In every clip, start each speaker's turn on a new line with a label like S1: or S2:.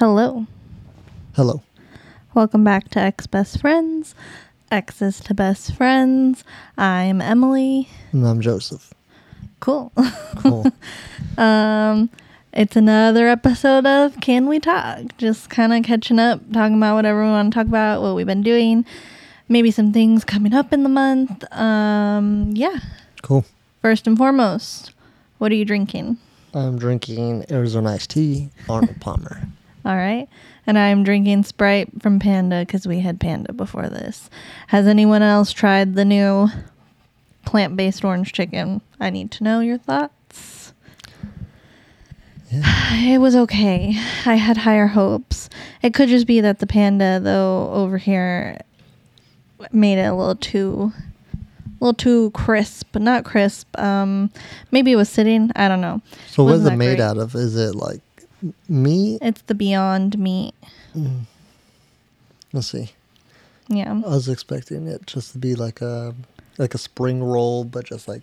S1: Hello.
S2: Hello.
S1: Welcome back to Ex Best Friends. Exes to Best Friends. I'm Emily.
S2: And I'm Joseph.
S1: Cool.
S2: Cool.
S1: um, it's another episode of Can We Talk? Just kind of catching up, talking about whatever we want to talk about, what we've been doing, maybe some things coming up in the month. Um, yeah.
S2: cool.
S1: First and foremost, what are you drinking?
S2: I'm drinking Arizona iced tea, Arnold Palmer.
S1: All right. And I'm drinking Sprite from Panda because we had Panda before this. Has anyone else tried the new plant based orange chicken? I need to know your thoughts.
S2: Yeah.
S1: It was okay. I had higher hopes. It could just be that the Panda, though, over here made it a little too. A little too crisp, But not crisp. Um, maybe it was sitting. I don't know.
S2: So what is it made
S1: great.
S2: out of? Is it like meat?
S1: It's the Beyond Meat.
S2: Mm. Let's see.
S1: Yeah.
S2: I was expecting it just to be like a like a spring roll, but just like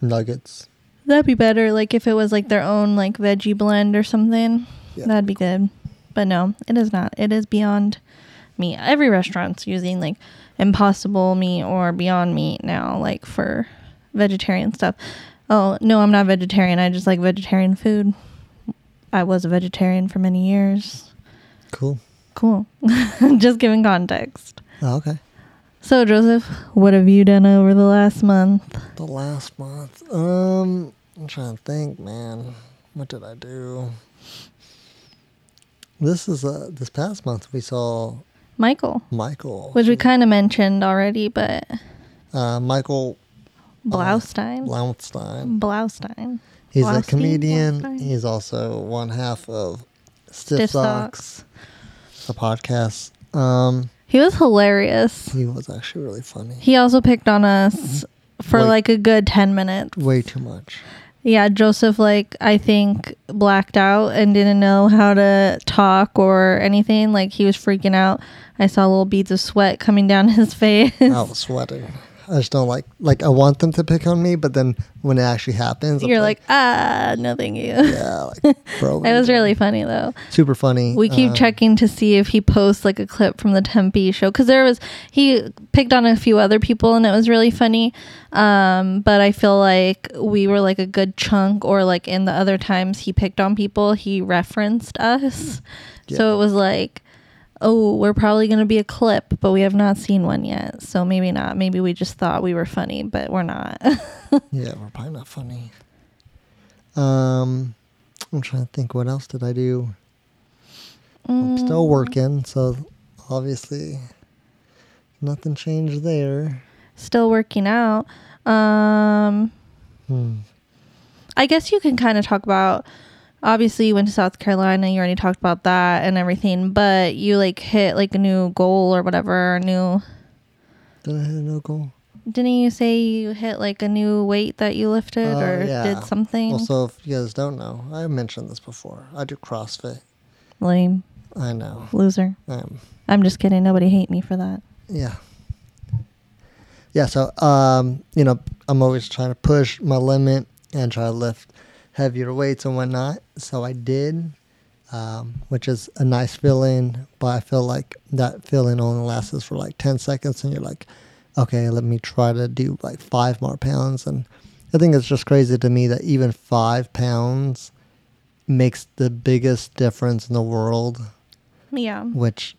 S2: nuggets.
S1: That'd be better, like if it was like their own like veggie blend or something.
S2: Yeah.
S1: That'd be good. But no, it is not. It is beyond meat. Every restaurant's using like impossible meat or beyond meat now, like for vegetarian stuff. Oh, no, I'm not vegetarian. I just like vegetarian food. I was a vegetarian for many years.
S2: Cool.
S1: Cool. just giving context.
S2: Oh, okay.
S1: So, Joseph, what have you done over the last month?
S2: The last month. Um, I'm trying to think, man. What did I do? This is uh this past month we saw
S1: Michael,
S2: Michael.
S1: which we kind of mentioned already, but
S2: uh Michael
S1: Blaustein.
S2: Blaustein.
S1: Blaustein.
S2: He's a comedian. He's also one half of Stiff,
S1: Stiff
S2: Socks, the podcast. Um,
S1: He was hilarious.
S2: he was actually really funny.
S1: He also picked on us for
S2: Wait.
S1: like a good 10 minutes.
S2: Way too much.
S1: Yeah, Joseph, like, I think blacked out and didn't know how to talk or anything. Like, he was freaking out. I saw little beads of sweat coming down his face.
S2: I was sweating. I just don't like like I want them to pick on me, but then when it actually happens,
S1: You're like, ah, no, thank you.
S2: yeah, like bro.
S1: It was really funny, though.
S2: super funny.
S1: We keep
S2: Um,
S1: checking to see if he posts like a clip from the Tempe show because there was he picked on a few other people and it was really funny. Um, but I feel like we were like a good chunk, or like in the other times he picked on people, he referenced us. So it was like, oh, we're probably gonna be a clip, but we have not seen one yet. So maybe not. Maybe we just thought we were funny, but we're not.
S2: Yeah, we're probably not funny. Um, I'm trying to think. What else did I do? I'm still
S1: Mm,
S2: working, so obviously nothing changed there.
S1: Still working out. Um.
S2: Hmm.
S1: I guess you can kind of talk about obviously you went to South Carolina, you already talked about that and everything, but you like hit like a new goal or whatever, a new
S2: Did I hit a no goal?
S1: didn't you say you hit like a new weight that you lifted
S2: Oh,
S1: or
S2: yeah.
S1: did something?
S2: Also, if you guys don't know, I mentioned this before. I do CrossFit.
S1: Lame.
S2: I know.
S1: Loser.
S2: Um,
S1: I'm just kidding. Nobody hate me for that.
S2: yeah. Yeah, so um, you know, I'm always trying to push my limit and try to lift heavier weights and whatnot. So I did, um, which is a nice feeling, but I feel like that feeling only lasts for like 10 seconds, and you're like, okay, let me try to do like five more pounds. And I think it's just crazy to me that even five pounds makes the biggest difference in the world
S1: Yeah.
S2: which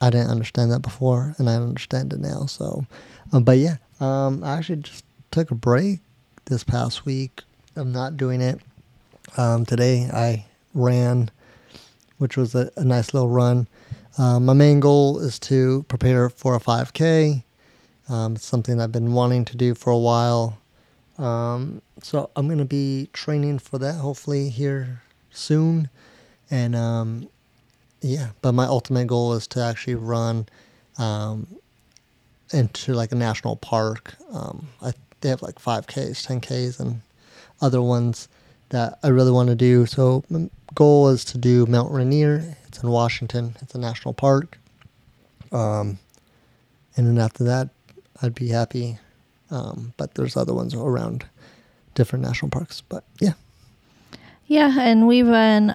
S2: I didn't understand that before, and I understand it now. So, um, but yeah, um, I actually just took a break this past week. I'm not doing it. Um, today I ran, which was a, a nice little run. Um, my main goal is to prepare for a 5K. Um, something I've been wanting to do for a while. Um, so I'm gonna be training for that hopefully here soon, and um, yeah, but my ultimate goal is to actually run um, into like a national park. I they have like 5Ks, 10Ks, and other ones that I really want to do. So my goal is to do Mount Rainier. It's in Washington. It's a national park. Um, and then after that, I'd be happy. Um, but there's other ones around different national parks. But yeah,
S1: Yeah, and we've been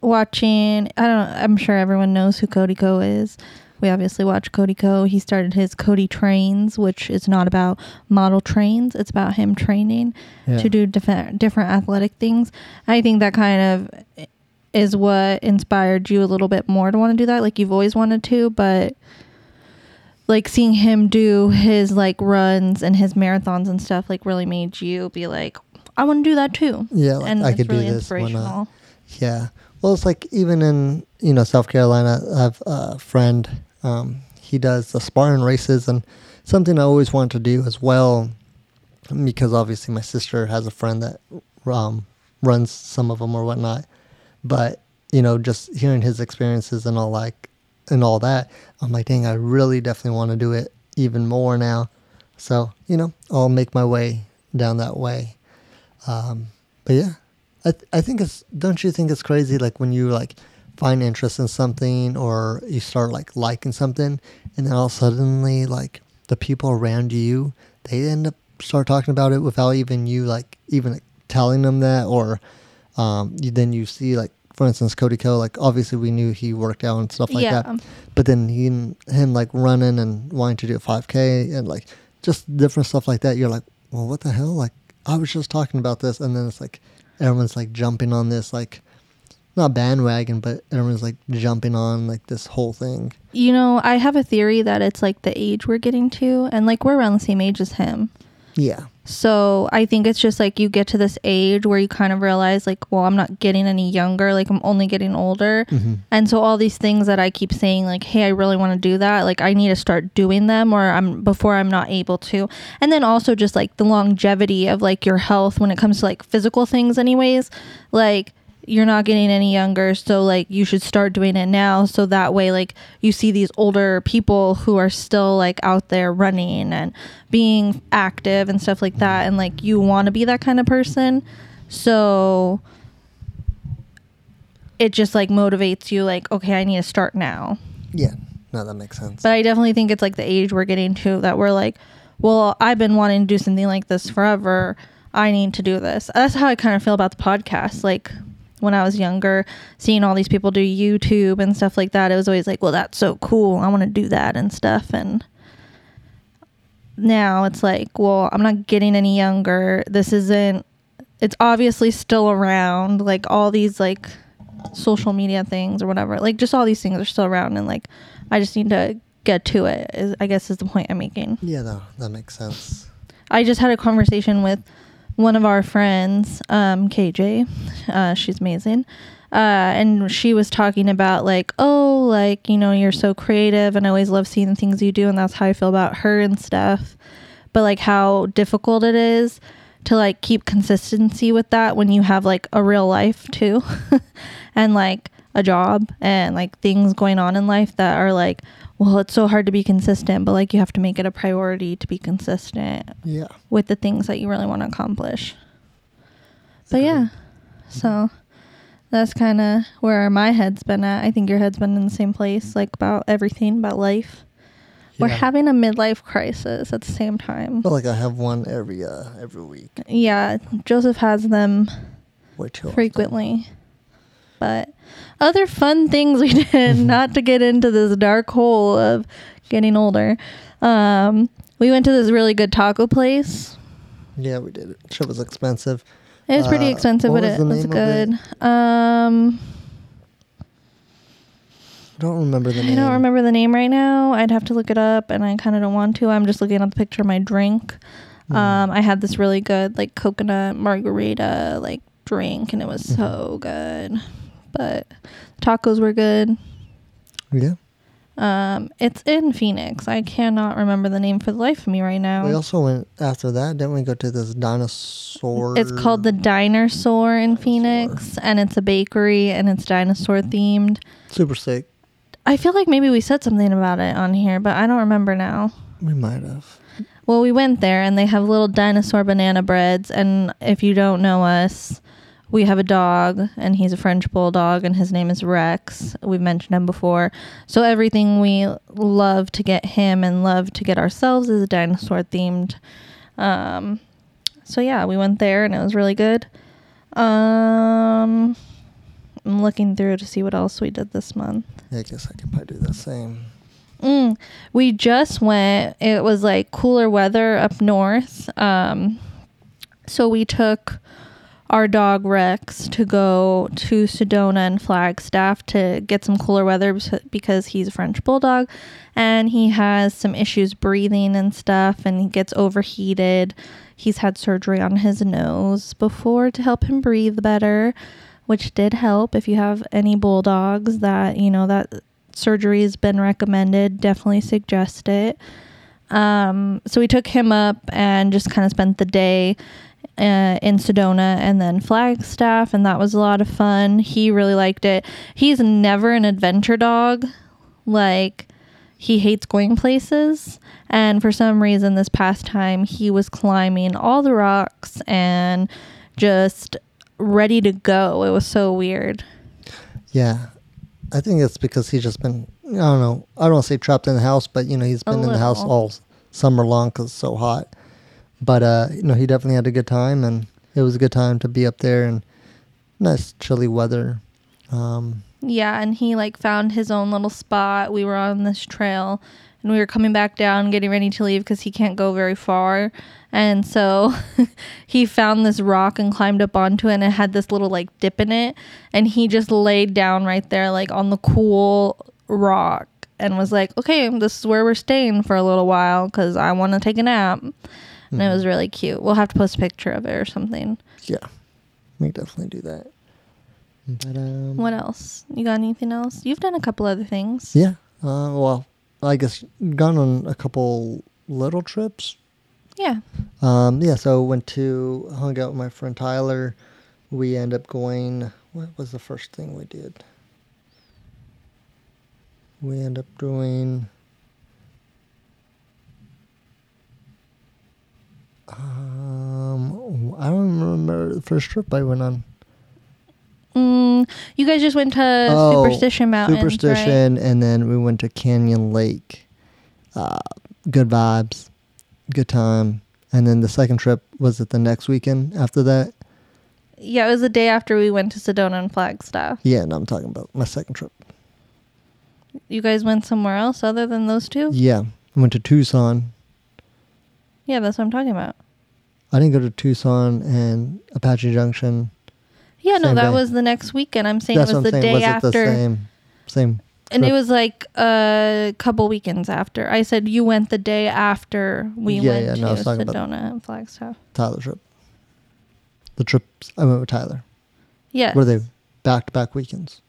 S1: watching. I don't. I'm sure everyone knows who Cody Ko is. We obviously watch Cody Ko. He started his Cody Trains, which is not about model trains. It's about him training
S2: Yeah.
S1: to do different different athletic things. I think that kind of is what inspired you a little bit more to want to do that. Like you've always wanted to, but like seeing him do his like runs and his marathons and stuff like really made you be like, I want to do that too.
S2: Yeah, like
S1: and
S2: I
S1: it's
S2: could
S1: really
S2: do this.
S1: Inspirational.
S2: Yeah. Well, it's like even in you know South Carolina, I have a friend. Um, he does the Spartan races, and something I always wanted to do as well, because obviously my sister has a friend that um, runs some of them or whatnot. But you know, just hearing his experiences and all like and all that, I'm like, dang, I really definitely want to do it even more now. So you know, I'll make my way down that way. Um, but yeah, I th- I think it's don't you think it's crazy like when you like find interest in something or you start like liking something and then all of a suddenly like the people around you they end up start talking about it without even you like even like, telling them that or um you, then you see like for instance Cody Ko like obviously we knew he worked out and stuff like
S1: yeah.
S2: that but then he him like running and wanting to do a 5k and like just different stuff like that you're like well what the hell like i was just talking about this and then it's like everyone's like jumping on this like not bandwagon but everyone's like jumping on like this whole thing
S1: You know, I have a theory that it's like the age we're getting to, and like we're around the same age as him.
S2: yeah
S1: So I think it's just like you get to this age where you kind of realize, like, well, I'm not getting any younger, like, I'm only getting older.
S2: hmm
S1: And so all these things that I keep saying, like, hey, I really want to do that, like, I need to start doing them or I'm before I'm not able to. And then also just like the longevity of like your health when it comes to like physical things, anyways. Like, you're not getting any younger so like you should start doing it now so that way like you see these older people who are still like out there running and being active and stuff like that and like you want to be that kind of person. So it just like motivates you like okay i need to start now.
S2: Yeah. No that makes sense.
S1: But i definitely think it's like the age we're getting to that we're like well i've been wanting to do something like this forever. I need to do this. That's how i kind of feel about the podcast like when i was younger seeing all these people do youtube and stuff like that it was always like well that's so cool. I want to do that and stuff and now it's like well i'm not getting any younger. This isn't it's obviously still around like all these like social media things or whatever. Like just all these things are still around and like i just need to get to it is i guess is the point i'm making.
S2: Yeah no, that makes sense.
S1: I just had a conversation with one of our friends um kj uh, she's amazing. Uh, and she was talking about like oh like you know you're so creative and i always love seeing the things you do and that's how i feel about her and stuff. But like how difficult it is to like keep consistency with that when you have like a real life too. And like a job and like things going on in life that are like well it's so hard to be consistent but like you have to make it a priority to be consistent
S2: yeah.
S1: with the things that you really want to accomplish but yeah. So that's kind of where my head's been at. I think your head's been in the same place like about everything about life. We're having a midlife crisis at the same time.
S2: I feel like I have one every uh every week.
S1: yeah joseph has them
S2: Way too often.
S1: frequently. But other fun things we did, not to get into this dark hole of getting older. Um, we went to this really good taco place.
S2: Yeah, we did. Shit was expensive.
S1: It was pretty
S2: Uh,
S1: expensive, but
S2: was
S1: it was
S2: of it?
S1: good. Um,
S2: I don't remember the name.
S1: I don't remember the name right now. I'd have to look it up, and I kind of don't want to. I'm just looking at the picture of my drink.
S2: Hmm.
S1: Um, I had this really good like coconut margarita like drink, and it was
S2: Mhm.
S1: so good. But tacos were good.
S2: Yeah.
S1: Um, it's in Phoenix. I cannot remember the name for the life of me right now.
S2: We also went after that. Didn't we go to this dinosaur?
S1: It's called the Dinosaur in Phoenix, and it's a bakery, and it's dinosaur themed.
S2: Super sick.
S1: I feel like maybe we said something about it on here, but I don't remember now.
S2: We might have.
S1: Well, we went there, and they have little dinosaur banana breads. And if you don't know us, we have a dog, and he's a French bulldog, and his name is Rex. We've mentioned him before. So everything we love to get him and love to get ourselves is dinosaur themed. Um, so yeah, we went there, and it was really good. Um, I'm looking through to see what else we did this month.
S2: Yeah, I guess I could probably do the same.
S1: Mm, we just went. It was like cooler weather up north. Um, so we took our dog Rex to go to Sedona and Flagstaff to get some cooler weather because he's a French bulldog and he has some issues breathing and stuff and he gets overheated. He's had surgery on his nose before to help him breathe better, which did help if you have any bulldogs that, you know, that surgery has been recommended. Definitely suggest it. Um, so we took him up and just kind of spent the day uh, in Sedona and then Flagstaff, and that was a lot of fun. He really liked it. He's never an adventure dog. Like, he hates going places. And for some reason, this past time, he was climbing all the rocks and just ready to go. It was so weird.
S2: Yeah, I think it's because he's just been. I don't know. I don't want to say trapped in the house, but you know he's been in the house all summer long because it's so hot. But uh, you know he definitely had a good time, and it was a good time to be up there and nice chilly weather. Um,
S1: Yeah, and he like found his own little spot. We were on this trail and we were coming back down getting ready to leave cuz he can't go very far. And so he found this rock and climbed up onto it and it had this little like dip in it and he just laid down right there like on the cool rock and was like, "Okay, this is where we're staying for a little while cuz I want to take a nap." And it was really cute. We'll have to post a picture of it or something.
S2: yeah, we definitely do that. But um,
S1: What else? You got anything else? You've done a couple other things.
S2: Yeah. Uh, well, I guess gone on a couple little trips.
S1: Yeah.
S2: Um, yeah, so went to hung out with my friend Tyler. We end up going. What was the first thing we did? We end up doing. Um, I don't remember the first trip I went on.
S1: Mm, you guys just went to
S2: Oh,
S1: Superstition Mountains, right?
S2: Superstition, and then we went to Canyon Lake. Uh, good vibes, good time. And then the second trip was it the next weekend after that?
S1: Yeah, it was the day after we went to Sedona and Flagstaff.
S2: Yeah, no, I'm talking about my second trip.
S1: You guys went somewhere else other than those two?
S2: Yeah, I went to Tucson.
S1: Yeah, that's what I'm talking about.
S2: I didn't go to Tucson and Apache Junction.
S1: Yeah, no, that
S2: day.
S1: was the next weekend. I'm saying
S2: That's
S1: it was the
S2: saying.
S1: day
S2: was
S1: after.
S2: the same? Same.
S1: and it was like a couple weekends after. I said you went the day after we
S2: Yeah,
S1: went
S2: yeah,
S1: to
S2: no, I was talking about-
S1: Sedona and Flagstaff.
S2: Tyler trip. The trips I went with Tyler.
S1: Yes.
S2: Were they back to back weekends?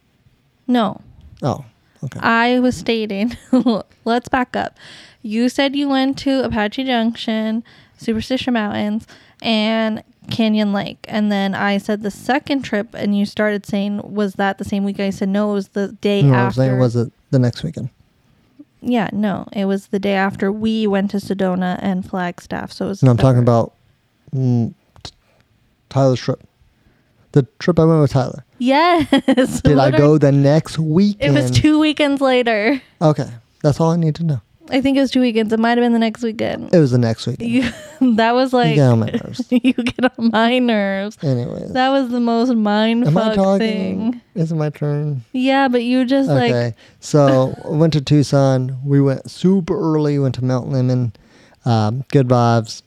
S1: No.
S2: Oh, okay.
S1: I was stating, let's back up. You said you went to Apache Junction, Superstition Mountains, and Canyon Lake. And then I said the second trip, and you started saying, was that the same week? I said, no, it was the day
S2: no, I was
S1: after.
S2: saying was it the next weekend?
S1: yeah, no, it was the day after we went to Sedona and Flagstaff. So it was.
S2: No, I'm talking about mm, t- Tyler's trip. The trip I went with Tyler.
S1: Yes.
S2: Did I go the next weekend?
S1: It was two weekends later.
S2: Okay, that's all I need to know.
S1: I think it was two weekends. It might have been the next weekend.
S2: It was the next weekend.
S1: You, that was like.
S2: you get on my nerves.
S1: you get on my nerves.
S2: Anyways,
S1: That was the most mind
S2: am I talking?
S1: thing.
S2: Is it my turn?
S1: Yeah, but you just
S2: Okay,
S1: like
S2: so went to Tucson. We went super early. Went to Mount Lemmon. Um, good vibes.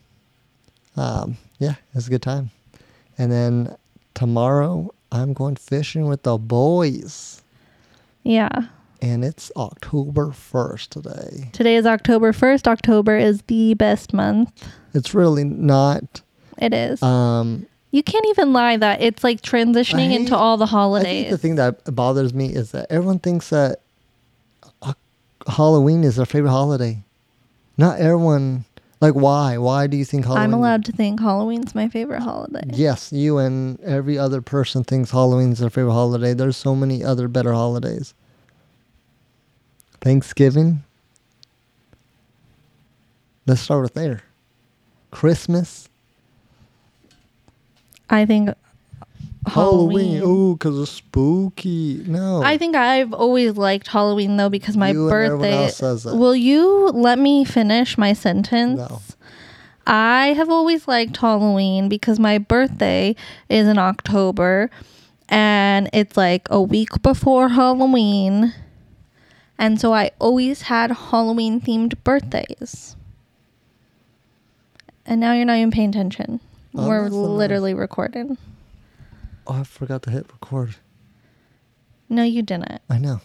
S2: Um, yeah, it was a good time. And then tomorrow I'm going fishing with the boys.
S1: yeah.
S2: and it's October 1st today.
S1: Today is October 1st. October is the best month.
S2: It's really not.
S1: It is.
S2: Um,
S1: you can't even lie that it's like transitioning
S2: I
S1: into all the
S2: I think
S1: holidays.
S2: the thing that bothers me is that everyone thinks that uh, Halloween is their favorite holiday. Not everyone. Like, why? Why do you think Halloween?
S1: I'm allowed to think Halloween's my favorite holiday.
S2: Yes, you and every other person thinks Halloween's their favorite holiday. There's so many other better holidays. Thanksgiving. Let's start with there. Christmas.
S1: I think
S2: Halloween.
S1: Halloween.
S2: Oh, because it's spooky. No.
S1: I think I've always liked Halloween though because my
S2: You
S1: birthday.
S2: else says that.
S1: Will you let me finish my sentence?
S2: No.
S1: I have always liked Halloween because my birthday is in October and it's like a week before Halloween. And so I always had Halloween themed birthdays. And now you're not even paying attention.
S2: Oh,
S1: We're literally recording.
S2: Oh, I forgot to hit record.
S1: No, you didn't.
S2: I know.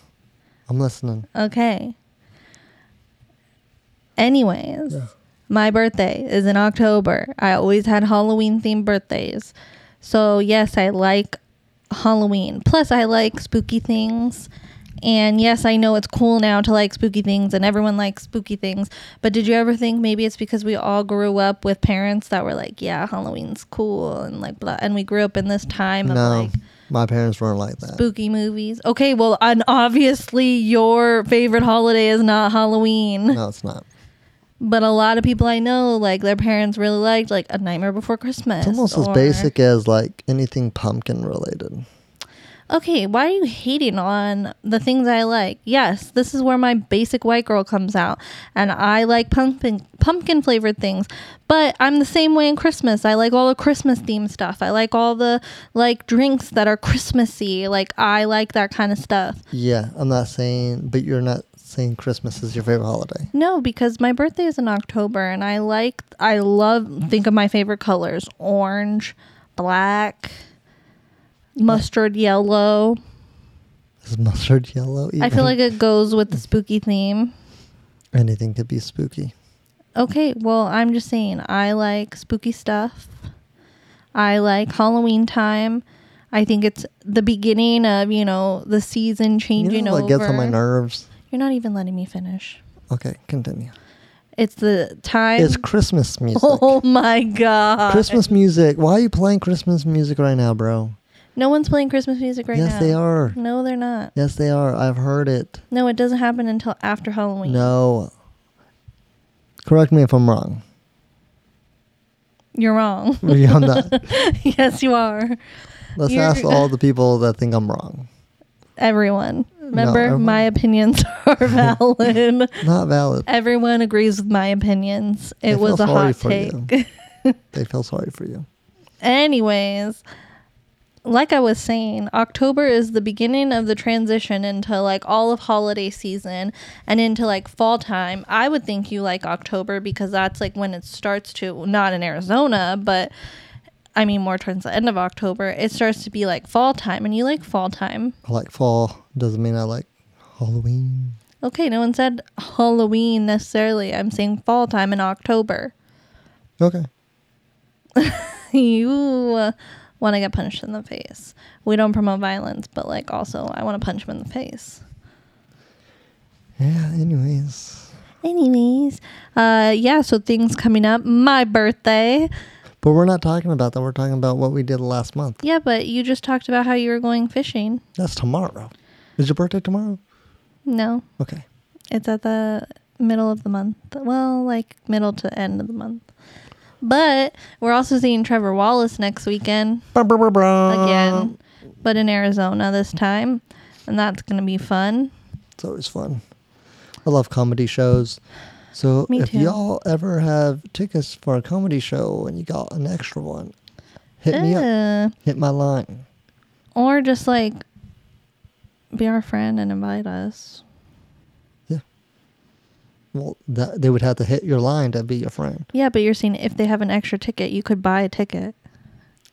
S2: I'm listening.
S1: Okay. Anyways,
S2: Yeah.
S1: my birthday is in October. I always had Halloween themed birthdays. So, yes, I like Halloween. Plus, I like spooky things. And yes, I know it's cool now to like spooky things and everyone likes spooky things. But did you ever think maybe it's because we all grew up with parents that were like, yeah, Halloween's cool and like blah. And we grew up in this time of
S2: No,
S1: like
S2: my parents weren't like that.
S1: spooky movies. Okay, well, and obviously your favorite holiday is not Halloween.
S2: No, it's not.
S1: But a lot of people I know, like their parents really liked like A Nightmare Before Christmas.
S2: It's almost as basic as like anything pumpkin related.
S1: Okay, why are you hating on the things I like? Yes, this is where my basic white girl comes out, and I like pumpkin pumpkin flavored things. But I'm the same way in Christmas. I like all the Christmas themed stuff. I like all the like drinks that are Christmassy. Like I like that kind of stuff.
S2: Yeah, I'm not saying, but you're not saying Christmas is your favorite holiday.
S1: No, because my birthday is in October and I like I love think of my favorite colors. Orange, black, mustard yellow.
S2: Is mustard yellow?
S1: I feel like it goes with the spooky theme.
S2: anything could be spooky.
S1: Okay, well, I'm just saying I like spooky stuff. I like Halloween time. I think it's the beginning of, you know, the season
S2: You
S1: changing
S2: know what
S1: over.
S2: gets on my nerves?
S1: You're not even letting me finish.
S2: Okay, continue.
S1: It's the time
S2: It's Christmas oh music.
S1: Oh my god.
S2: Christmas music. Why are you playing Christmas music right now, bro?
S1: No one's playing Christmas music right
S2: yes,
S1: now.
S2: Yes, they are.
S1: No, they're not.
S2: Yes, they are. I've heard it.
S1: No, it doesn't happen until after Halloween.
S2: No. Correct me if I'm wrong.
S1: You're wrong.
S2: I'm not.
S1: yes, you are.
S2: Let's
S1: You're-
S2: ask all the people that think I'm wrong.
S1: Everyone. Remember,
S2: everyone.
S1: my opinions are valid.
S2: Not valid.
S1: Everyone agrees with my opinions. It
S2: feel
S1: was a hot take.
S2: They feel sorry for you.
S1: Anyways, like I was saying, October is the beginning of the transition into like all of holiday season and into like fall time. I would think you like October because that's like when it starts to, not in Arizona, but I mean more towards the end of October, it starts to be like fall time and you like fall time.
S2: I like fall. Doesn't mean I like Halloween.
S1: Okay, no one said Halloween necessarily. I'm saying fall time in October.
S2: Okay.
S1: you want to get punched in the face. We don't promote violence, but like also I want to punch him in the face.
S2: Yeah, anyways.
S1: Anyways, uh yeah, so things coming up. My birthday.
S2: But we're not talking about that. We're talking about what we did last month.
S1: Yeah, but you just talked about how you were going fishing.
S2: That's tomorrow. Is your birthday tomorrow?
S1: No,
S2: Okay.
S1: it's at the middle of the month. Well, like middle to end of the month. But we're also seeing Trevor Wallace next weekend again, but in Arizona this time, and that's going to be fun.
S2: It's always fun. I love comedy shows. So
S1: Me
S2: if
S1: too.
S2: y'all ever have tickets for a comedy show and you got an extra one, hit me up.
S1: Uh,
S2: Hit my line.
S1: Or just like be our friend and invite us.
S2: Well, that, they would have to hit your line to be your friend.
S1: Yeah, but you're saying if they have an extra ticket, you could buy a ticket.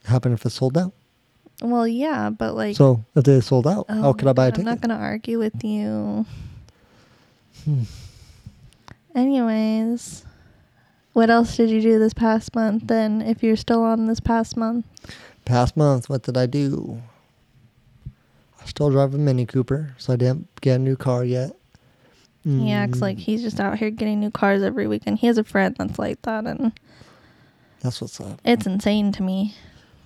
S2: Happen if it's sold out.
S1: Well, yeah, but like,
S2: So if they sold out,
S1: oh
S2: how could I buy a
S1: God, I'm not gonna argue with you.
S2: Hmm.
S1: Anyways, what else did you do this past month? Then, if you're still on this past month,
S2: Past month, what did I do? I still drive a Mini Cooper, so I didn't get a new car yet.
S1: He acts
S2: Mm,
S1: like he's just out here getting new cars every weekend. He has a friend that's like that, and
S2: That's what's up.
S1: it's insane to me.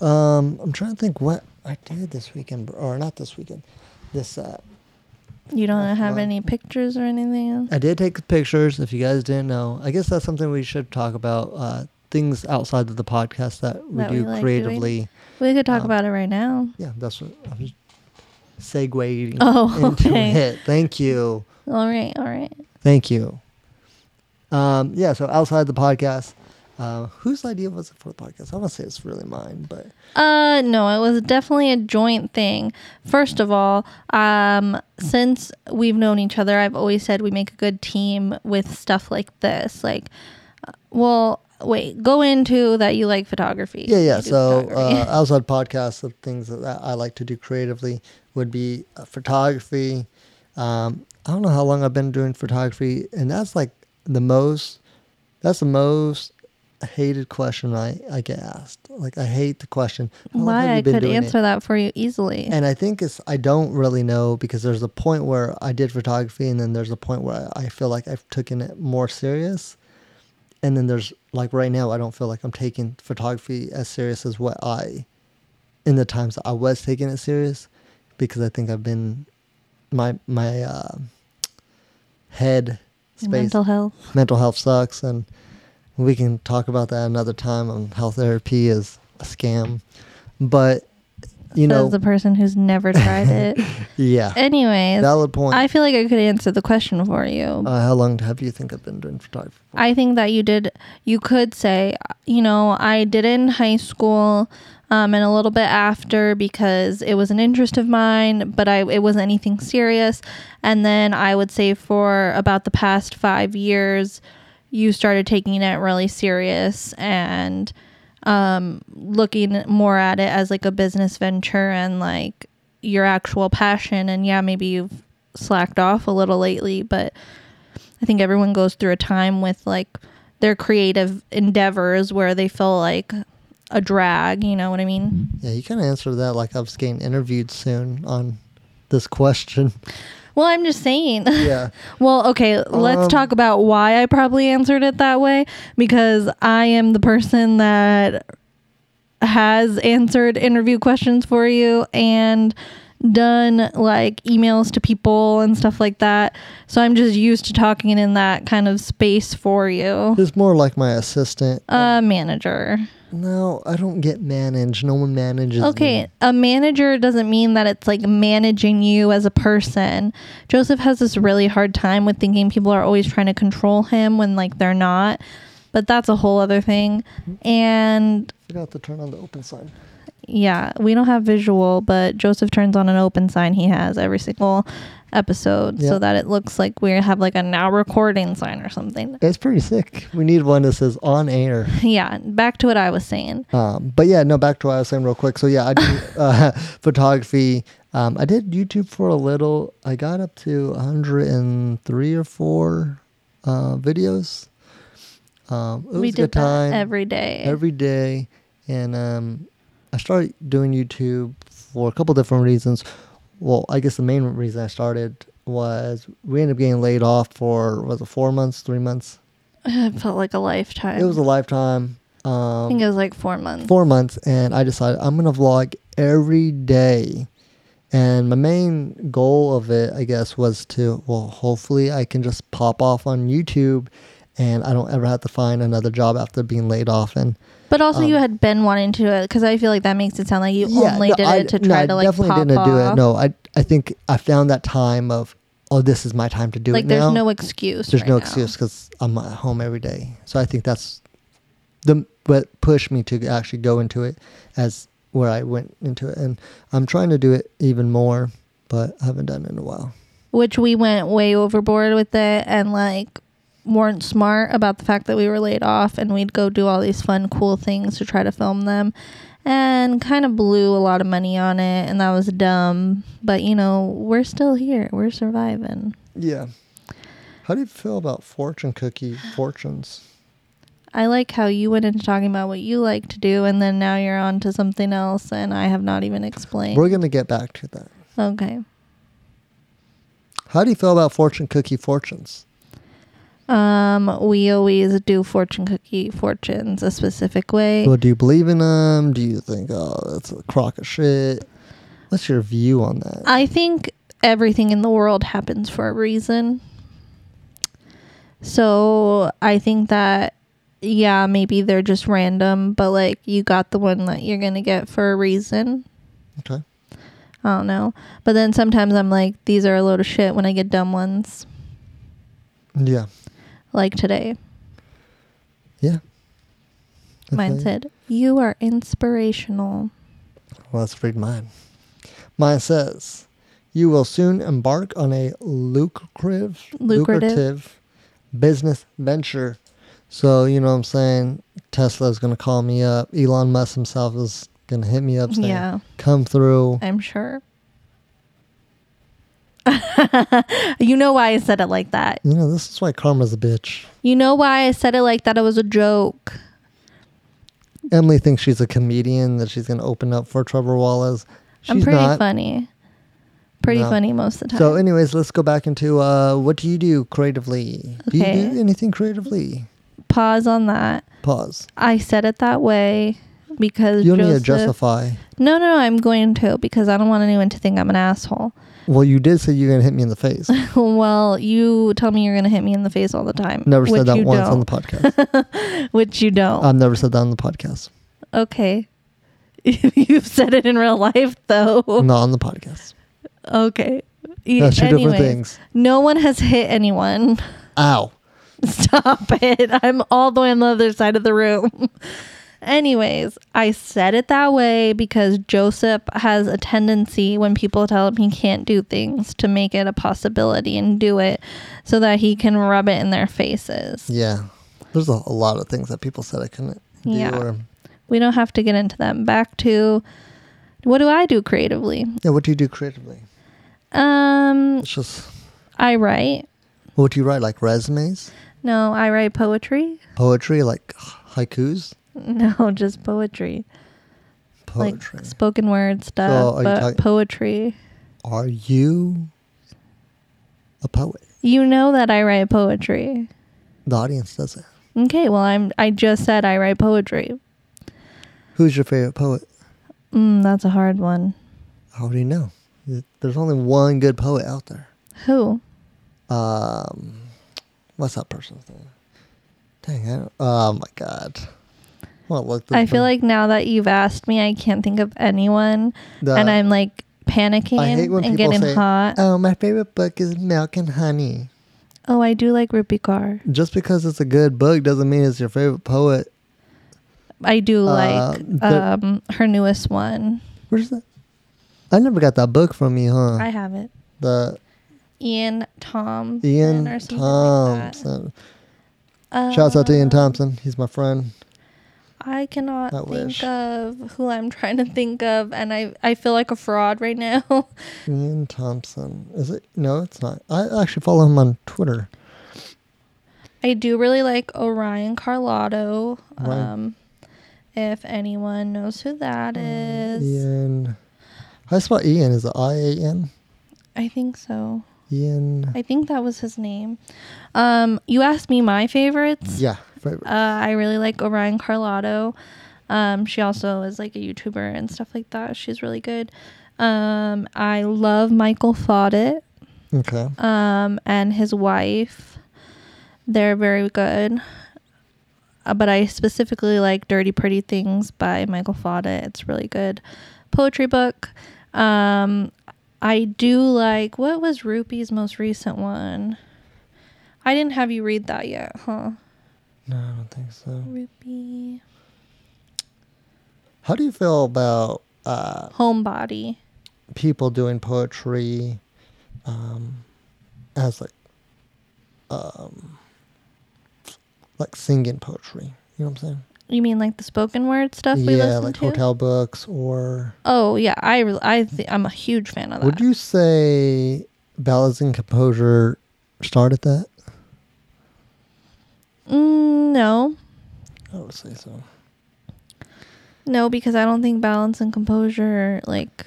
S2: Um, I'm trying to think what I did this weekend, or not this weekend. This uh,
S1: You don't
S2: That's
S1: have any pictures or anything else?
S2: I did take pictures. If you guys didn't know, I guess that's something we should talk about. Uh, things outside of the podcast that we
S1: That we
S2: do
S1: like doing.
S2: creatively.
S1: We could talk
S2: Um,
S1: about it right now.
S2: Yeah, that's what I was segueing
S1: Oh,
S2: into
S1: okay.
S2: it. Thank you.
S1: All right, all right.
S2: Thank you. Um, yeah, so outside the podcast, Uh, whose idea was it for the podcast? I want to say it's really mine, but
S1: Uh, no, it was definitely a joint thing. First of all, um, since we've known each other, I've always said we make a good team with stuff like this. Like, uh, well, wait, go into that you like photography.
S2: yeah, yeah. So uh, outside podcasts, the things that I like to do creatively would be uh, photography. Um, I don't know how long I've been doing photography, and that's like the most. That's the most hated question I, I get asked. Like I hate the question. "How long have
S1: why I could
S2: doing it?"
S1: answer that for you easily.
S2: And I think it's I don't really know because there's a point where I did photography and then there's a point where I feel like I've taken it more serious. And then there's like right now I don't feel like I'm taking photography as serious as what I in the times I was taking it serious because I think I've been my my uh, head space
S1: mental health.
S2: mental health sucks and we can talk about that another time on how therapy is a scam. But you know
S1: As the person who's never tried it.
S2: yeah.
S1: Anyways,
S2: Valid point.
S1: I feel like I could answer the question for you.
S2: uh, how long have you think I've been doing photography? for?
S1: I think that you did. You could say, you know, I did it in high school, um, and a little bit after because it was an interest of mine, but I it wasn't anything serious. And then I would say for about the past five years, you started taking it really serious and um, looking more at it as like a business venture and like your actual passion. And yeah, maybe you've slacked off a little lately, but I think everyone goes through a time with like their creative endeavors where they feel like a drag, you know what I mean?
S2: Yeah, you kind of answered that like I was getting interviewed soon on this question.
S1: Well, I'm just saying.
S2: Yeah.
S1: well, okay, let's
S2: Um,
S1: talk about why I probably answered it that way because I am the person that has answered interview questions for you and done like emails to people and stuff like that. So I'm just used to talking in that kind of space for you.
S2: It's more like my assistant.
S1: A manager.
S2: No, I don't get managed. No one manages.
S1: Okay,
S2: me.
S1: a manager doesn't mean that it's like managing you as a person. Joseph has this really hard time with thinking people are always trying to control him when like they're not. But that's a whole other thing. Hmm. And
S2: Forgot to turn on the open sign.
S1: Yeah, we don't have visual, but Joseph turns on an open sign he has every single episode so that it looks like we have like a now recording sign or something.
S2: It's pretty sick. We need one that says on air.
S1: Yeah, back to what I was saying.
S2: Um, but yeah, no, back to what I was saying real quick. So yeah, I do uh, photography. Um, I did YouTube for a little. I got up to 103 or four uh, videos. Um, it was
S1: we did that every day.
S2: every day, and um, I started doing YouTube for a couple different reasons. Well, I guess the main reason I started was we ended up getting laid off for was it four months, three months?
S1: it felt like a lifetime.
S2: It was a lifetime.
S1: I
S2: Um,
S1: think it was like four months.
S2: four months and I decided I'm gonna vlog every day. And my main goal of it, I guess, was to well, hopefully I can just pop off on YouTube, and I don't ever have to find another job after being laid off. And
S1: But also, you
S2: Um,
S1: had been wanting to do it because I feel like that makes it sound like you
S2: yeah,
S1: only
S2: no,
S1: did
S2: I-
S1: it to try
S2: I
S1: to like I
S2: definitely
S1: pop
S2: didn't do it. No, I I think I found that time of oh, this is my time to do
S1: like
S2: it Like,
S1: there's
S2: now.
S1: no excuse.
S2: there's
S1: right
S2: no
S1: now.
S2: excuse because I'm at home every day. So I think that's the what pushed me to actually go into it as where I went into it, and I'm trying to do it even more, but I haven't done it in a while.
S1: Which we went way overboard with it and like weren't smart about the fact that we were laid off and we'd go do all these fun, cool things to try to film them. And kind of blew a lot of money on it, and that was dumb. But you know, we're still here. We're surviving.
S2: Yeah. How do you feel about fortune cookie fortunes?
S1: I like how you went into talking about what you like to do, and then now you're on to something else, and I have not even explained.
S2: We're gonna get back to that.
S1: okay.
S2: How do you feel about fortune cookie fortunes?
S1: Um, we always do fortune cookie fortunes a specific way.
S2: Well, do you believe in them? Do you think oh that's a crock of shit? What's your view on that?
S1: I think everything in the world happens for a reason. So I think that yeah, maybe they're just random, but like you got the one that you're gonna get for a reason.
S2: okay.
S1: I don't know. But then sometimes I'm like, these are a load of shit when I get dumb ones.
S2: Yeah.
S1: Like today.
S2: Yeah.
S1: Mine
S2: Okay.
S1: said, "You are inspirational."
S2: Well, let's read mine. Mine says, "You will soon embark on a lucrative,
S1: Lucrative.
S2: business venture." So you know what I'm saying. Tesla's gonna call me up. Elon Musk himself is gonna hit me up. Saying,
S1: Yeah,
S2: "Come through."
S1: I'm sure. you know why I said it like that.
S2: You know this is why karma's a bitch.
S1: You know why I said it like that. It was a joke.
S2: Emily thinks she's a comedian that she's gonna open up for Trevor Wallace. She's
S1: I'm pretty
S2: not.
S1: funny. Pretty
S2: No.
S1: funny most of the time.
S2: So, anyways, let's go back into uh, what do you do creatively? Do you do anything creatively?
S1: Pause on that.
S2: Pause.
S1: I said it that way because
S2: You don't need to justify.
S1: No, no, no, I'm going to because I don't want anyone to think I'm an asshole.
S2: Well, you did say you're gonna hit me in the face.
S1: well, you tell me you're going to hit me in the face all the time.
S2: Never said that once on the podcast.
S1: which you don't.
S2: I've never said that on the podcast.
S1: okay. You've said it in real life, though.
S2: Not on the podcast.
S1: Okay.
S2: That's two different things.
S1: No one has hit anyone.
S2: Ow.
S1: Stop it. I'm all the way on the other side of the room. Anyways, I said it that way because Joseph has a tendency when people tell him he can't do things to make it a possibility and do it so that he can rub it in their faces.
S2: Yeah. There's a, a lot of things that people said I couldn't do.
S1: Yeah.
S2: Or,
S1: We don't have to get into them. Back to what do I do creatively?
S2: yeah. What do you do creatively?
S1: Um,
S2: It's just
S1: I write.
S2: what do you write? Like resumes,
S1: No, I write poetry.
S2: poetry, like haikus,
S1: No, just poetry.
S2: poetry.
S1: Like spoken word stuff,
S2: So
S1: but
S2: talk-
S1: poetry.
S2: Are you a poet?
S1: You know that I write poetry.
S2: The audience doesn't.
S1: Okay, well I'm I just said I write poetry.
S2: Who's your favorite poet?
S1: Mm, that's a hard one.
S2: How do you know? There's only one good poet out there.
S1: Who?
S2: Um, what's that person's name? Dang, I don't, oh my god. Well, look.
S1: I feel like now that you've asked me, I can't think of anyone,
S2: the,
S1: and I'm like panicking
S2: I hate when
S1: and
S2: people
S1: getting
S2: say,
S1: hot.
S2: "Oh, my favorite book is Milk and Honey."
S1: oh, I do like Rupi Kaur.
S2: Just because it's a good book doesn't mean it's your favorite poet.
S1: I do
S2: Uh,
S1: like
S2: the-
S1: um her newest one.
S2: Where's that? I never got that book from you, huh?
S1: I have it.
S2: the
S1: Ian Tom.
S2: Ian Thompson.
S1: Like that.
S2: Shouts out to Ian
S1: Um,
S2: Thompson. He's my friend.
S1: I cannot
S2: I
S1: think
S2: wish.
S1: of who I'm trying to think of, and I I feel like a fraud right now.
S2: Ian Thompson. Is it? No, it's not. I actually follow him on Twitter.
S1: I do really like Orion Carloto.
S2: Right.
S1: Um, if anyone knows who that is,
S2: Ian. How do you spell Ian? Is it I A N?
S1: I think so.
S2: Ian.
S1: I think that was his name. Um, you asked me my favorites.
S2: Yeah. Favorite.
S1: Uh, I really like Orion Carloto. Um, she also is like a YouTuber and stuff like that. She's really good. Um, I love Michael Faudet.
S2: Okay.
S1: um, and his wife. They're very good. Uh, but I specifically like Dirty Pretty Things by Michael Faudet. It's really good. Poetry book. Um, I do like what was Rupi's most recent one? I didn't have you read that yet, huh?
S2: No, I don't think so.
S1: Rupi
S2: How do you feel about uh,
S1: Homebody.
S2: people doing poetry um, as like um, like singing poetry? You know what I'm saying?
S1: You mean like the spoken word stuff we
S2: yeah,
S1: listen
S2: like
S1: to?
S2: hotel books or.
S1: Oh yeah, I re- I th- I'm a huge fan of that.
S2: Would you say Balance and Composure started that?
S1: Mm, no,
S2: I would say so.
S1: No, because I don't think balance and composure like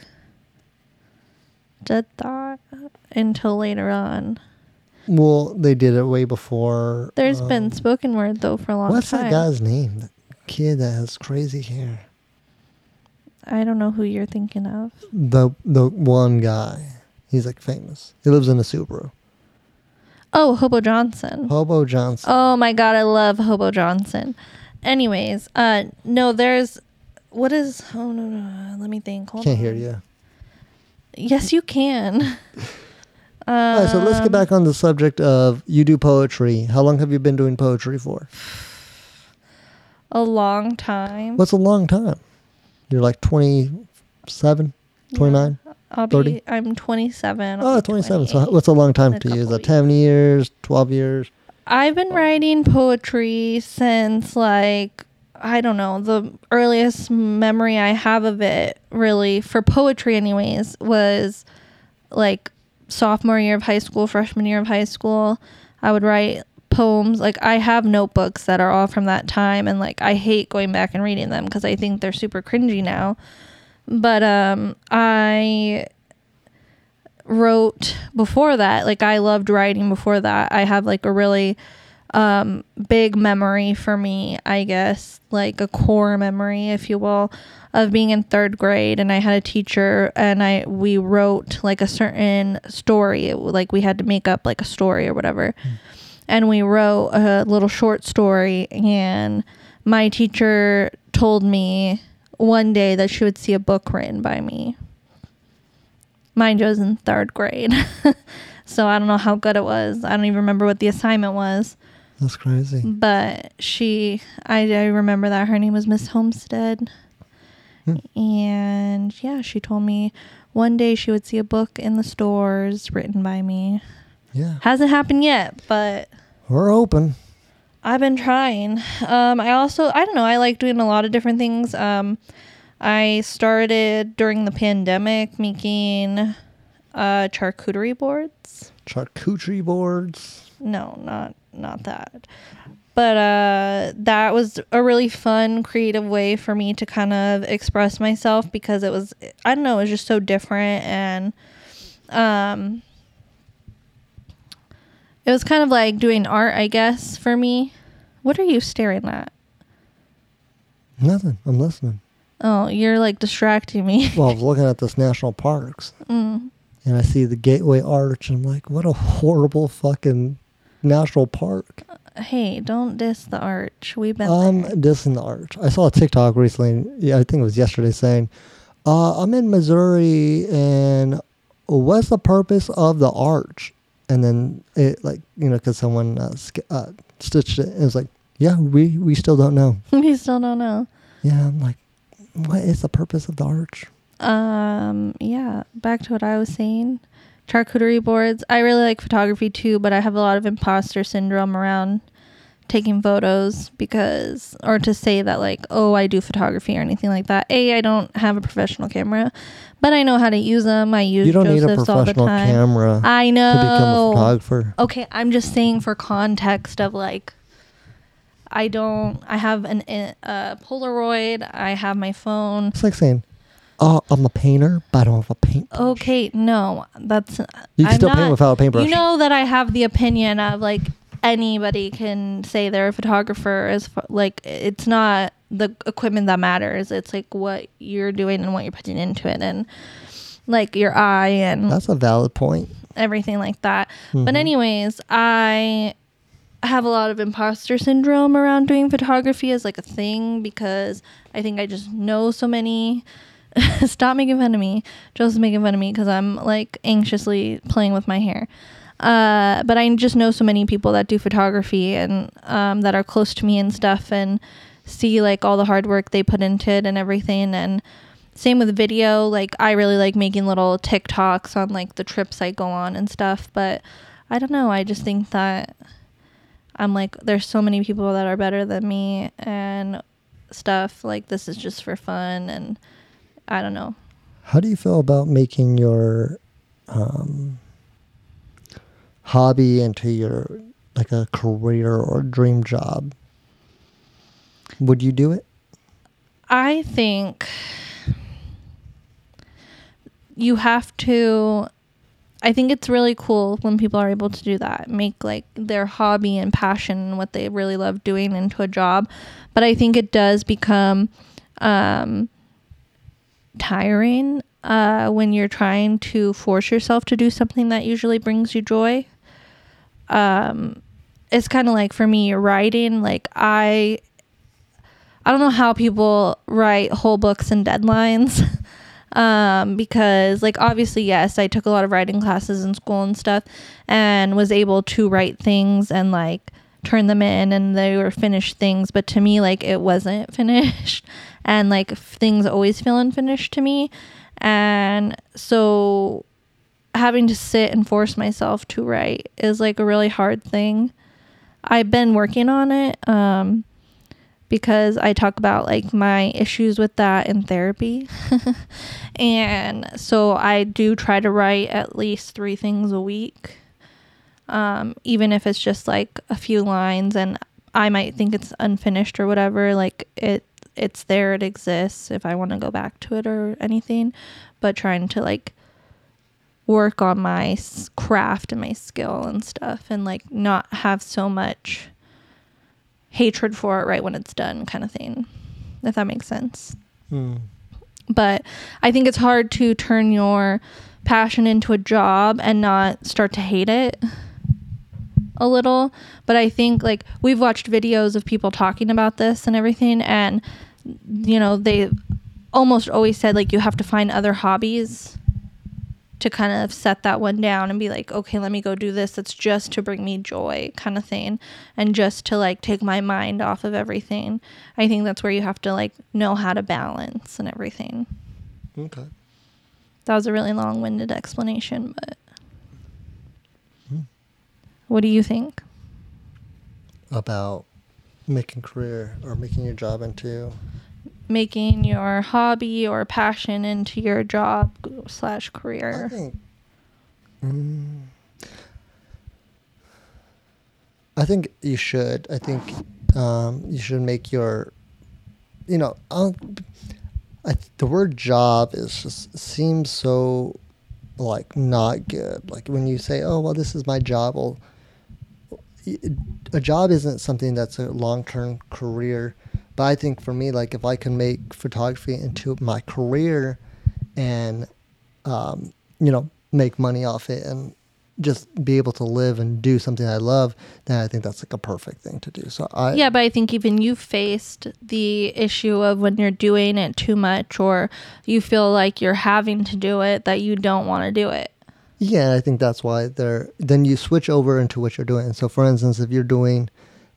S1: did that until later on.
S2: Well, they did it way before.
S1: There's
S2: um,
S1: been spoken word though for a long
S2: What's
S1: time.
S2: What's that guy's name? That kid that has crazy hair.
S1: I don't know who you're thinking of.
S2: The the one guy. He's like famous. He lives in a Subaru.
S1: Oh, Hobo Johnson.
S2: Hobo Johnson.
S1: Oh my god, I love Hobo Johnson. Anyways, uh no, there's what is oh no no, let me think. Hold
S2: Can't hear
S1: on.
S2: you.
S1: Yes, you can. um,
S2: All right, so let's get back on the subject of you do poetry. How long have you been doing poetry for?
S1: a long time.
S2: What's a long time? You're like 27, 29?
S1: I'll
S2: 30?
S1: be. I'm 27. I'll
S2: Oh, 27. So
S1: 28.
S2: what's a long time
S1: a
S2: to you? Is that 10 years, 12 years?
S1: I've been writing poetry since like I don't know, the earliest memory I have of it really for poetry anyways was like sophomore year of high school, freshman year of high school. I would write poems. Like I have notebooks that are all from that time and like I hate going back and reading them because I think they're super cringy now. But um I wrote before that like i loved writing before that. I have like a really um big memory for me i guess like a core memory if you will of being in third grade and i had a teacher and i we wrote like a certain story. It- like we had to make up like a story or whatever. And we wrote a little short story and my teacher told me one day that she would see a book written by me Mind you, I was in third grade. so I don't know how good it was. I don't even remember what the assignment was.
S2: That's crazy.
S1: But she, I, I remember that her name was Miss Homestead.
S2: Hmm.
S1: And yeah, she told me one day she would see a book in the stores written by me.
S2: Yeah.
S1: Hasn't happened yet, but
S2: We're open.
S1: I've been trying. Um, I also, I don't know, I like doing a lot of different things. Um, I started during the pandemic making uh, charcuterie boards.
S2: Charcuterie boards.
S1: No, not not that. But uh, that was a really fun, creative way for me to kind of express myself because it was, I don't know, it was just so different and um, it was kind of like doing art, I guess, for me. What are you staring at?
S2: Nothing. I'm listening.
S1: Oh, you're like distracting me.
S2: Well, I was looking at this national parks
S1: mm.
S2: and I see the Gateway Arch and I'm like, what a horrible fucking national park.
S1: Hey, don't diss the arch. We've been
S2: I'm
S1: there.
S2: dissing the arch. I saw a TikTok recently. Yeah, I think it was yesterday saying, uh, I'm in Missouri and what's the purpose of the arch? And then it like, you know, cause someone uh, sk- uh, stitched it. And it was like, yeah, we, we still don't know.
S1: we still don't know.
S2: Yeah. I'm like, what is the purpose of the arch?
S1: Um, yeah, back to what I was saying. Charcuterie boards. I really like photography too, but I have a lot of imposter syndrome around taking photos because or to say that like, oh, I do photography or anything like that. A, I don't have a professional camera, but I know how to use them. I use
S2: You don't need a
S1: Joseph's all the
S2: professional
S1: time.
S2: camera
S1: I
S2: to become a
S1: know.
S2: photographer.
S1: Okay, I'm just saying for context of like I don't I have an uh, Polaroid, I have my phone.
S2: It's like saying, oh, I'm a painter, but I don't have a paint.
S1: Okay, no, that's
S2: You can
S1: I'm
S2: still
S1: not,
S2: paint without a paintbrush.
S1: You know that I have the opinion of like anybody can say they're a photographer as like it's not the equipment that matters. It's like what you're doing and what you're putting into it and like your eye and
S2: That's a valid point.
S1: everything like that. But
S2: Mhm.
S1: anyways, I have a lot of imposter syndrome around doing photography as like a thing because I think I just know so many. Stop making fun of me. Joseph's making fun of me because I'm like anxiously playing with my hair. Uh, but I just know so many people that do photography and um, that are close to me and stuff and see like all the hard work they put into it and everything. And same with video. Like I really like making little TikToks on like the trips I go on and stuff. But I don't know. I just think that I'm like there's so many people that are better than me and stuff. Like this is just for fun and I don't know.
S2: How do you feel about making your um, hobby into your like a career or dream job? Would you do it?
S1: I think you have to I think it's really cool when people are able to do that. Make like their hobby and passion and what they really love doing into a job. But I think it does become um tiring uh when you're trying to force yourself to do something that usually brings you joy. Um it's kind of like for me writing like I I don't know how people write whole books and deadlines. um, because, like, obviously, yes, I took a lot of writing classes in school and stuff and was able to write things and, like, turn them in and they were finished things but to me like it wasn't finished and like things always feel unfinished to me and so having to sit and force myself to write is like a really hard thing i've been working on it um because I talk about like my issues with that in therapy. and so I do try to write at least three things a week, um, even if it's just like a few lines and I might think it's unfinished or whatever. Like it, it's there, it exists if I want to go back to it or anything. But trying to like work on my craft and my skill and stuff and like not have so much hatred for it right when it's done kind of thing if that makes sense
S2: Hmm.
S1: but i think it's hard to turn your passion into a job and not start to hate it a little but i think like we've watched videos of people talking about this and everything and you know they almost always said like you have to find other hobbies to kind of set that one down and be like, okay, let me go do this. That's just to bring me joy, kind of thing, and just to like take my mind off of everything. I think that's where you have to like know how to balance and everything.
S2: Okay.
S1: That was a really long winded explanation, but
S2: Hmm.
S1: what do you think?
S2: About making career or making your job into
S1: Making your hobby or passion into your job slash
S2: I
S1: career.
S2: think. Mm, I think you should. I think um, you should make your, you know, I, the word job is just seems so, like not good. Like when you say, "Oh, well, this is my job." Well, a job isn't something that's a long term career. But I think for me, like if I can make photography into my career, and um, you know, make money off it and just be able to live and do something I love, then I think that's like a perfect thing to do. So I
S1: yeah, but I think even you faced the issue of when you're doing it too much or you feel like you're having to do it that you don't want to do it.
S2: Yeah, I think that's why they're then you switch over into what you're doing. So for instance, if you're doing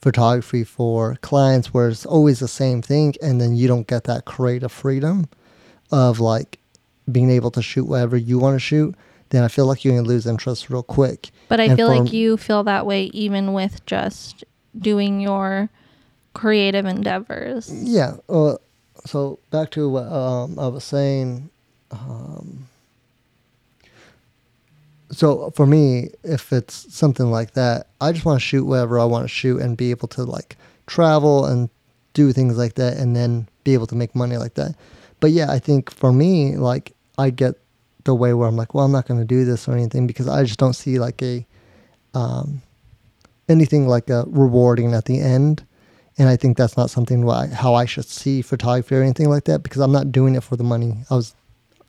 S2: photography for clients where it's always the same thing and then you don't get that creative freedom of like being able to shoot whatever you want to shoot, then I feel like you're gonna lose interest real quick.
S1: But I
S2: And
S1: feel
S2: for-
S1: like you feel that way even with just doing your creative endeavors.
S2: Yeah. Uh, so back to what um, I was saying. Um, so for me, if it's something like that, I just want to shoot whatever I want to shoot and be able to like travel and do things like that, and then be able to make money like that. But yeah, I think for me, like I get the way where I'm like, well, I'm not going to do this or anything because I just don't see like a um, anything like a rewarding at the end and I think that's not something why, how I should see photography or anything like that because I'm not doing it for the money. I was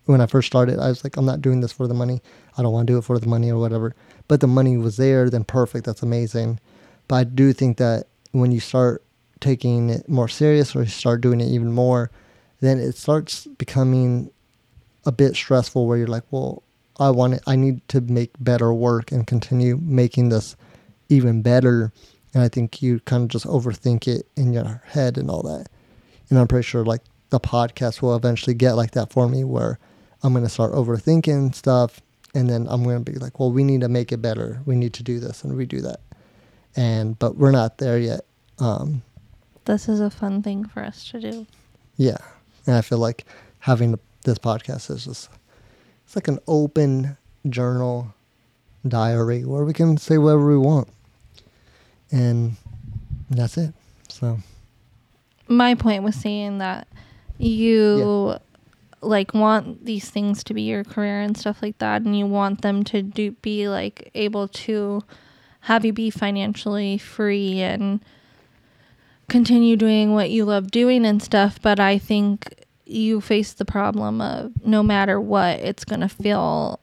S2: when I first started, I was like, I'm not doing this for the money. I don't want to do it for the money or whatever. But the money was there, then perfect. That's amazing. But I do think that when you start taking it more serious or you start doing it even more, then it starts becoming a bit stressful where you're like, well, I want it, I need to make better work and continue making this even better. And I think you kind of just overthink it in your head and all that. And I'm pretty sure like the podcast will eventually get like that for me where I'm going to start overthinking stuff. And then I'm going to be like, well, we need to make it better. We need to do this and redo that. And, but we're not there yet. Um,
S1: This is a fun thing for us to do.
S2: yeah. And I feel like having this podcast is just, it's like an open journal diary where we can say whatever we want. And that's it. So,
S1: My point was saying that you like want these things to be your career and stuff like that and you want them to do be like able to have you be financially free and continue doing what you love doing and stuff but i think you face the problem of no matter what it's going to feel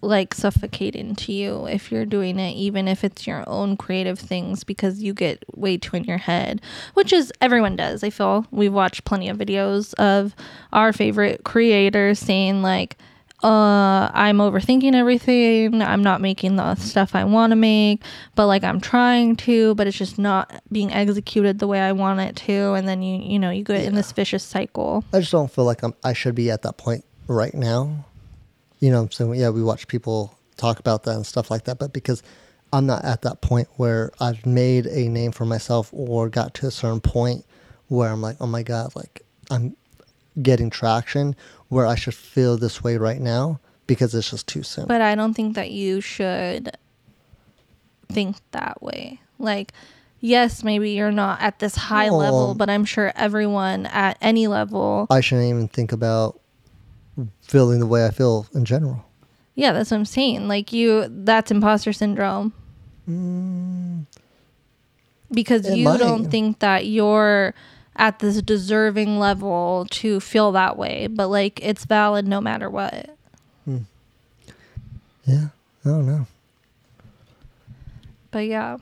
S1: like suffocating to you if you're doing it even if it's your own creative things because you get way too in your head which is everyone does i feel we've watched plenty of videos of our favorite creators saying like uh I'm overthinking everything. I'm not making the stuff I want to make, but like I'm trying to, but it's just not being executed the way I want it to and then you you know, you get in this vicious cycle.
S2: I just don't feel like I'm, I should be at that point right now. You know, so yeah, we watch people talk about that and stuff like that, but because I'm not at that point where I've made a name for myself or got to a certain point where I'm like, oh my god, like I'm getting traction where I should feel this way right now because it's just too soon.
S1: But I don't think that you should think that way. Like, yes, maybe you're not at this high
S2: Well-
S1: level, but I'm sure everyone at any level.
S2: I shouldn't even think about feeling the way I feel in general.
S1: Yeah, that's what I'm saying. Like, you, that's imposter syndrome. Because
S2: It
S1: you
S2: might.
S1: don't think that you're at this deserving level to feel that way. But, like, it's valid no matter what.
S2: Yeah, I don't know.
S1: But yeah,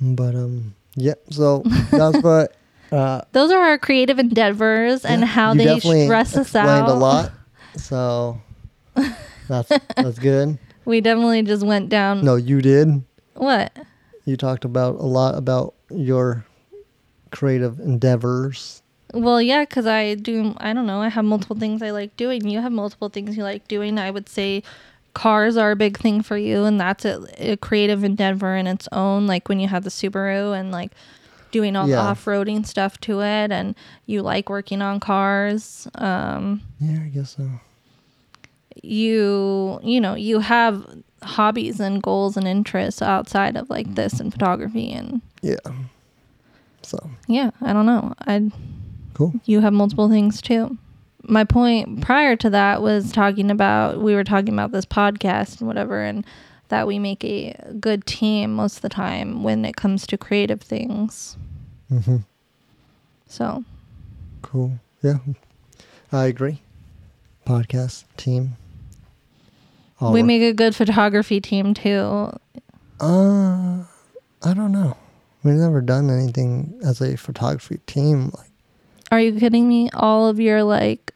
S2: But um, yeah. So that's what. Uh,
S1: those are our creative endeavors and how
S2: you
S1: they
S2: definitely
S1: stress us
S2: explained
S1: out.
S2: a lot. So that's that's good.
S1: We definitely just went down.
S2: No, you did.
S1: What?
S2: You talked about a lot about your creative endeavors.
S1: Well, yeah, because I do, I don't know, I have multiple things I like doing. You have multiple things you like doing. I would say cars are a big thing for you, and that's a, a creative endeavor in its own. Like when you have the Subaru and like doing all
S2: Yeah.
S1: the off roading stuff to it, and you like working on cars. Um,
S2: Yeah, I guess so.
S1: you, you know, you have hobbies and goals and interests outside of like this and photography. And
S2: Yeah. So
S1: yeah, I don't know. I
S2: cool.
S1: you have multiple things too. My point prior to that was talking about we were talking about this podcast and whatever and that we make a good team most of the time when it comes to creative things.
S2: hmm
S1: So,
S2: Cool. Yeah, I agree. Podcast team. All
S1: we
S2: work-
S1: make a good photography team too.
S2: Uh, I don't know. We've never done anything as a photography team. Like,
S1: Are you kidding me? All of your like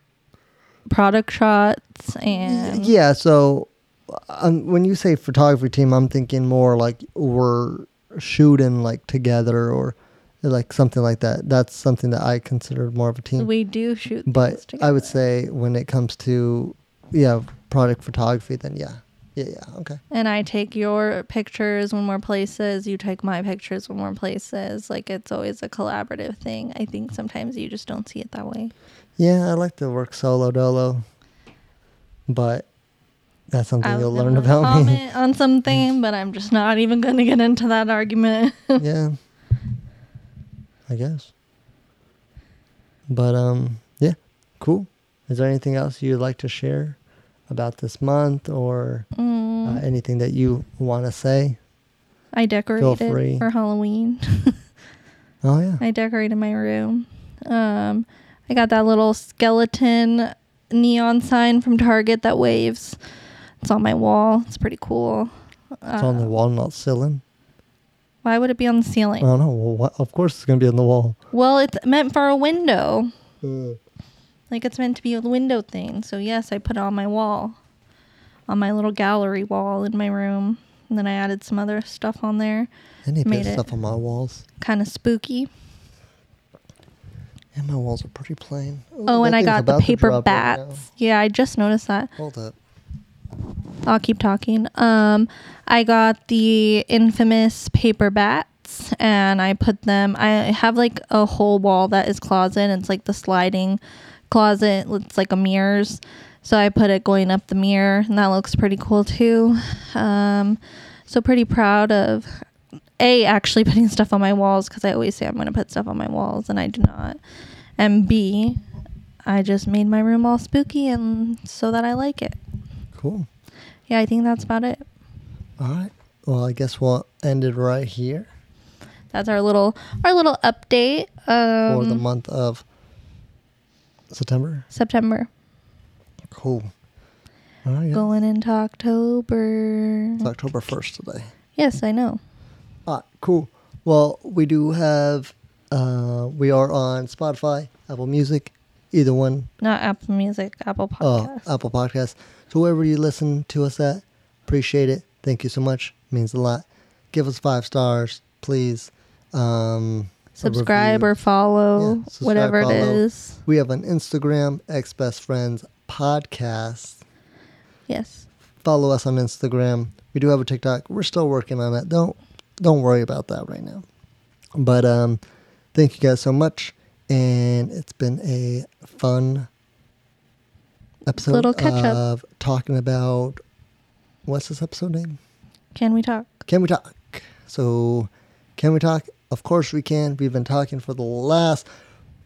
S1: product shots and
S2: yeah. So, um, when you say photography team, I'm thinking more like we're shooting like together or like something like that. That's something that I consider more of a team.
S1: we do shoot things
S2: but I would say when it comes to yeah product photography, then yeah, yeah, yeah. Okay.
S1: And I take your pictures when we're places, you take my pictures when we're places. Like it's always a collaborative thing. I think sometimes you just don't see it that way.
S2: Yeah, I like to work solo dolo, but that's something
S1: I
S2: you'll learn about me.
S1: comment on something, but I'm just not even going to get into that argument.
S2: yeah, I guess. But um, yeah, cool. Is there anything else you'd like to share about this month or
S1: Mm,
S2: uh, anything that you want to say?
S1: I decorated for Halloween.
S2: Oh yeah,
S1: I decorated my room. Um, I got that little skeleton neon sign from Target that waves. It's on my wall. It's pretty cool.
S2: it's on the wall, not ceiling.
S1: Why would it be on the ceiling?
S2: I don't know. Well, what, of course, it's gonna be on the wall.
S1: Well, it's meant for a window.
S2: Uh,
S1: Like it's meant to be a window thing. So yes, I put it on my wall. On my little gallery wall in my room. And then I added some other stuff on there.
S2: I need to
S1: Made
S2: put
S1: it.
S2: stuff on my walls.
S1: Kind of spooky.
S2: And my walls are pretty plain. Ooh,
S1: Oh, and I got the paper
S2: drop right
S1: bats. yeah, I just noticed that.
S2: Hold up.
S1: I'll keep talking. Um, I got the infamous paper bats, and I put them. I have like a whole wall that is closet. It's like the sliding closet. It's like a mirrors. So I put it going up the mirror, and that looks pretty cool too. Um, so pretty proud of a actually putting stuff on my walls because I always say I'm going to put stuff on my walls, and I do not. And b, I just made my room all spooky, and so that I like it
S2: Cool.
S1: yeah, I think that's about it.
S2: All right. Well, I guess we'll end it right here
S1: That's our little our little update. Um,
S2: for the month of September.
S1: September
S2: Cool. All right. yeah.
S1: going into October.
S2: It's October 1st today.
S1: Yes, I know.
S2: All right. Cool. Well, we do have, uh, we are on Spotify, Apple Music, either one.
S1: Not Apple Music, Apple
S2: Oh,
S1: Podcasts.
S2: Apple Podcasts. So wherever you listen to us at, appreciate it. Thank you so much. Means a lot. Give us five stars, please. Um,
S1: subscribe or follow,
S2: Yeah, subscribe,
S1: whatever it
S2: follow.
S1: is.
S2: We have an Instagram, X Best Friends Podcast.
S1: Yes.
S2: Follow us on Instagram. We do have a TikTok. We're still working on that. Don't don't worry about that right now. But um, thank you guys so much, and it's been a fun episode
S1: Little catch-up.
S2: of talking about what's this episode name?
S1: Can we talk?
S2: Can we talk? So, can we talk? Of course we can. We've been talking for the last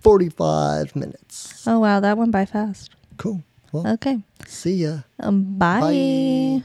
S2: forty-five minutes.
S1: Oh wow, that went by fast.
S2: Cool. Well,
S1: Okay.
S2: see ya.
S1: Um, bye.
S2: Bye.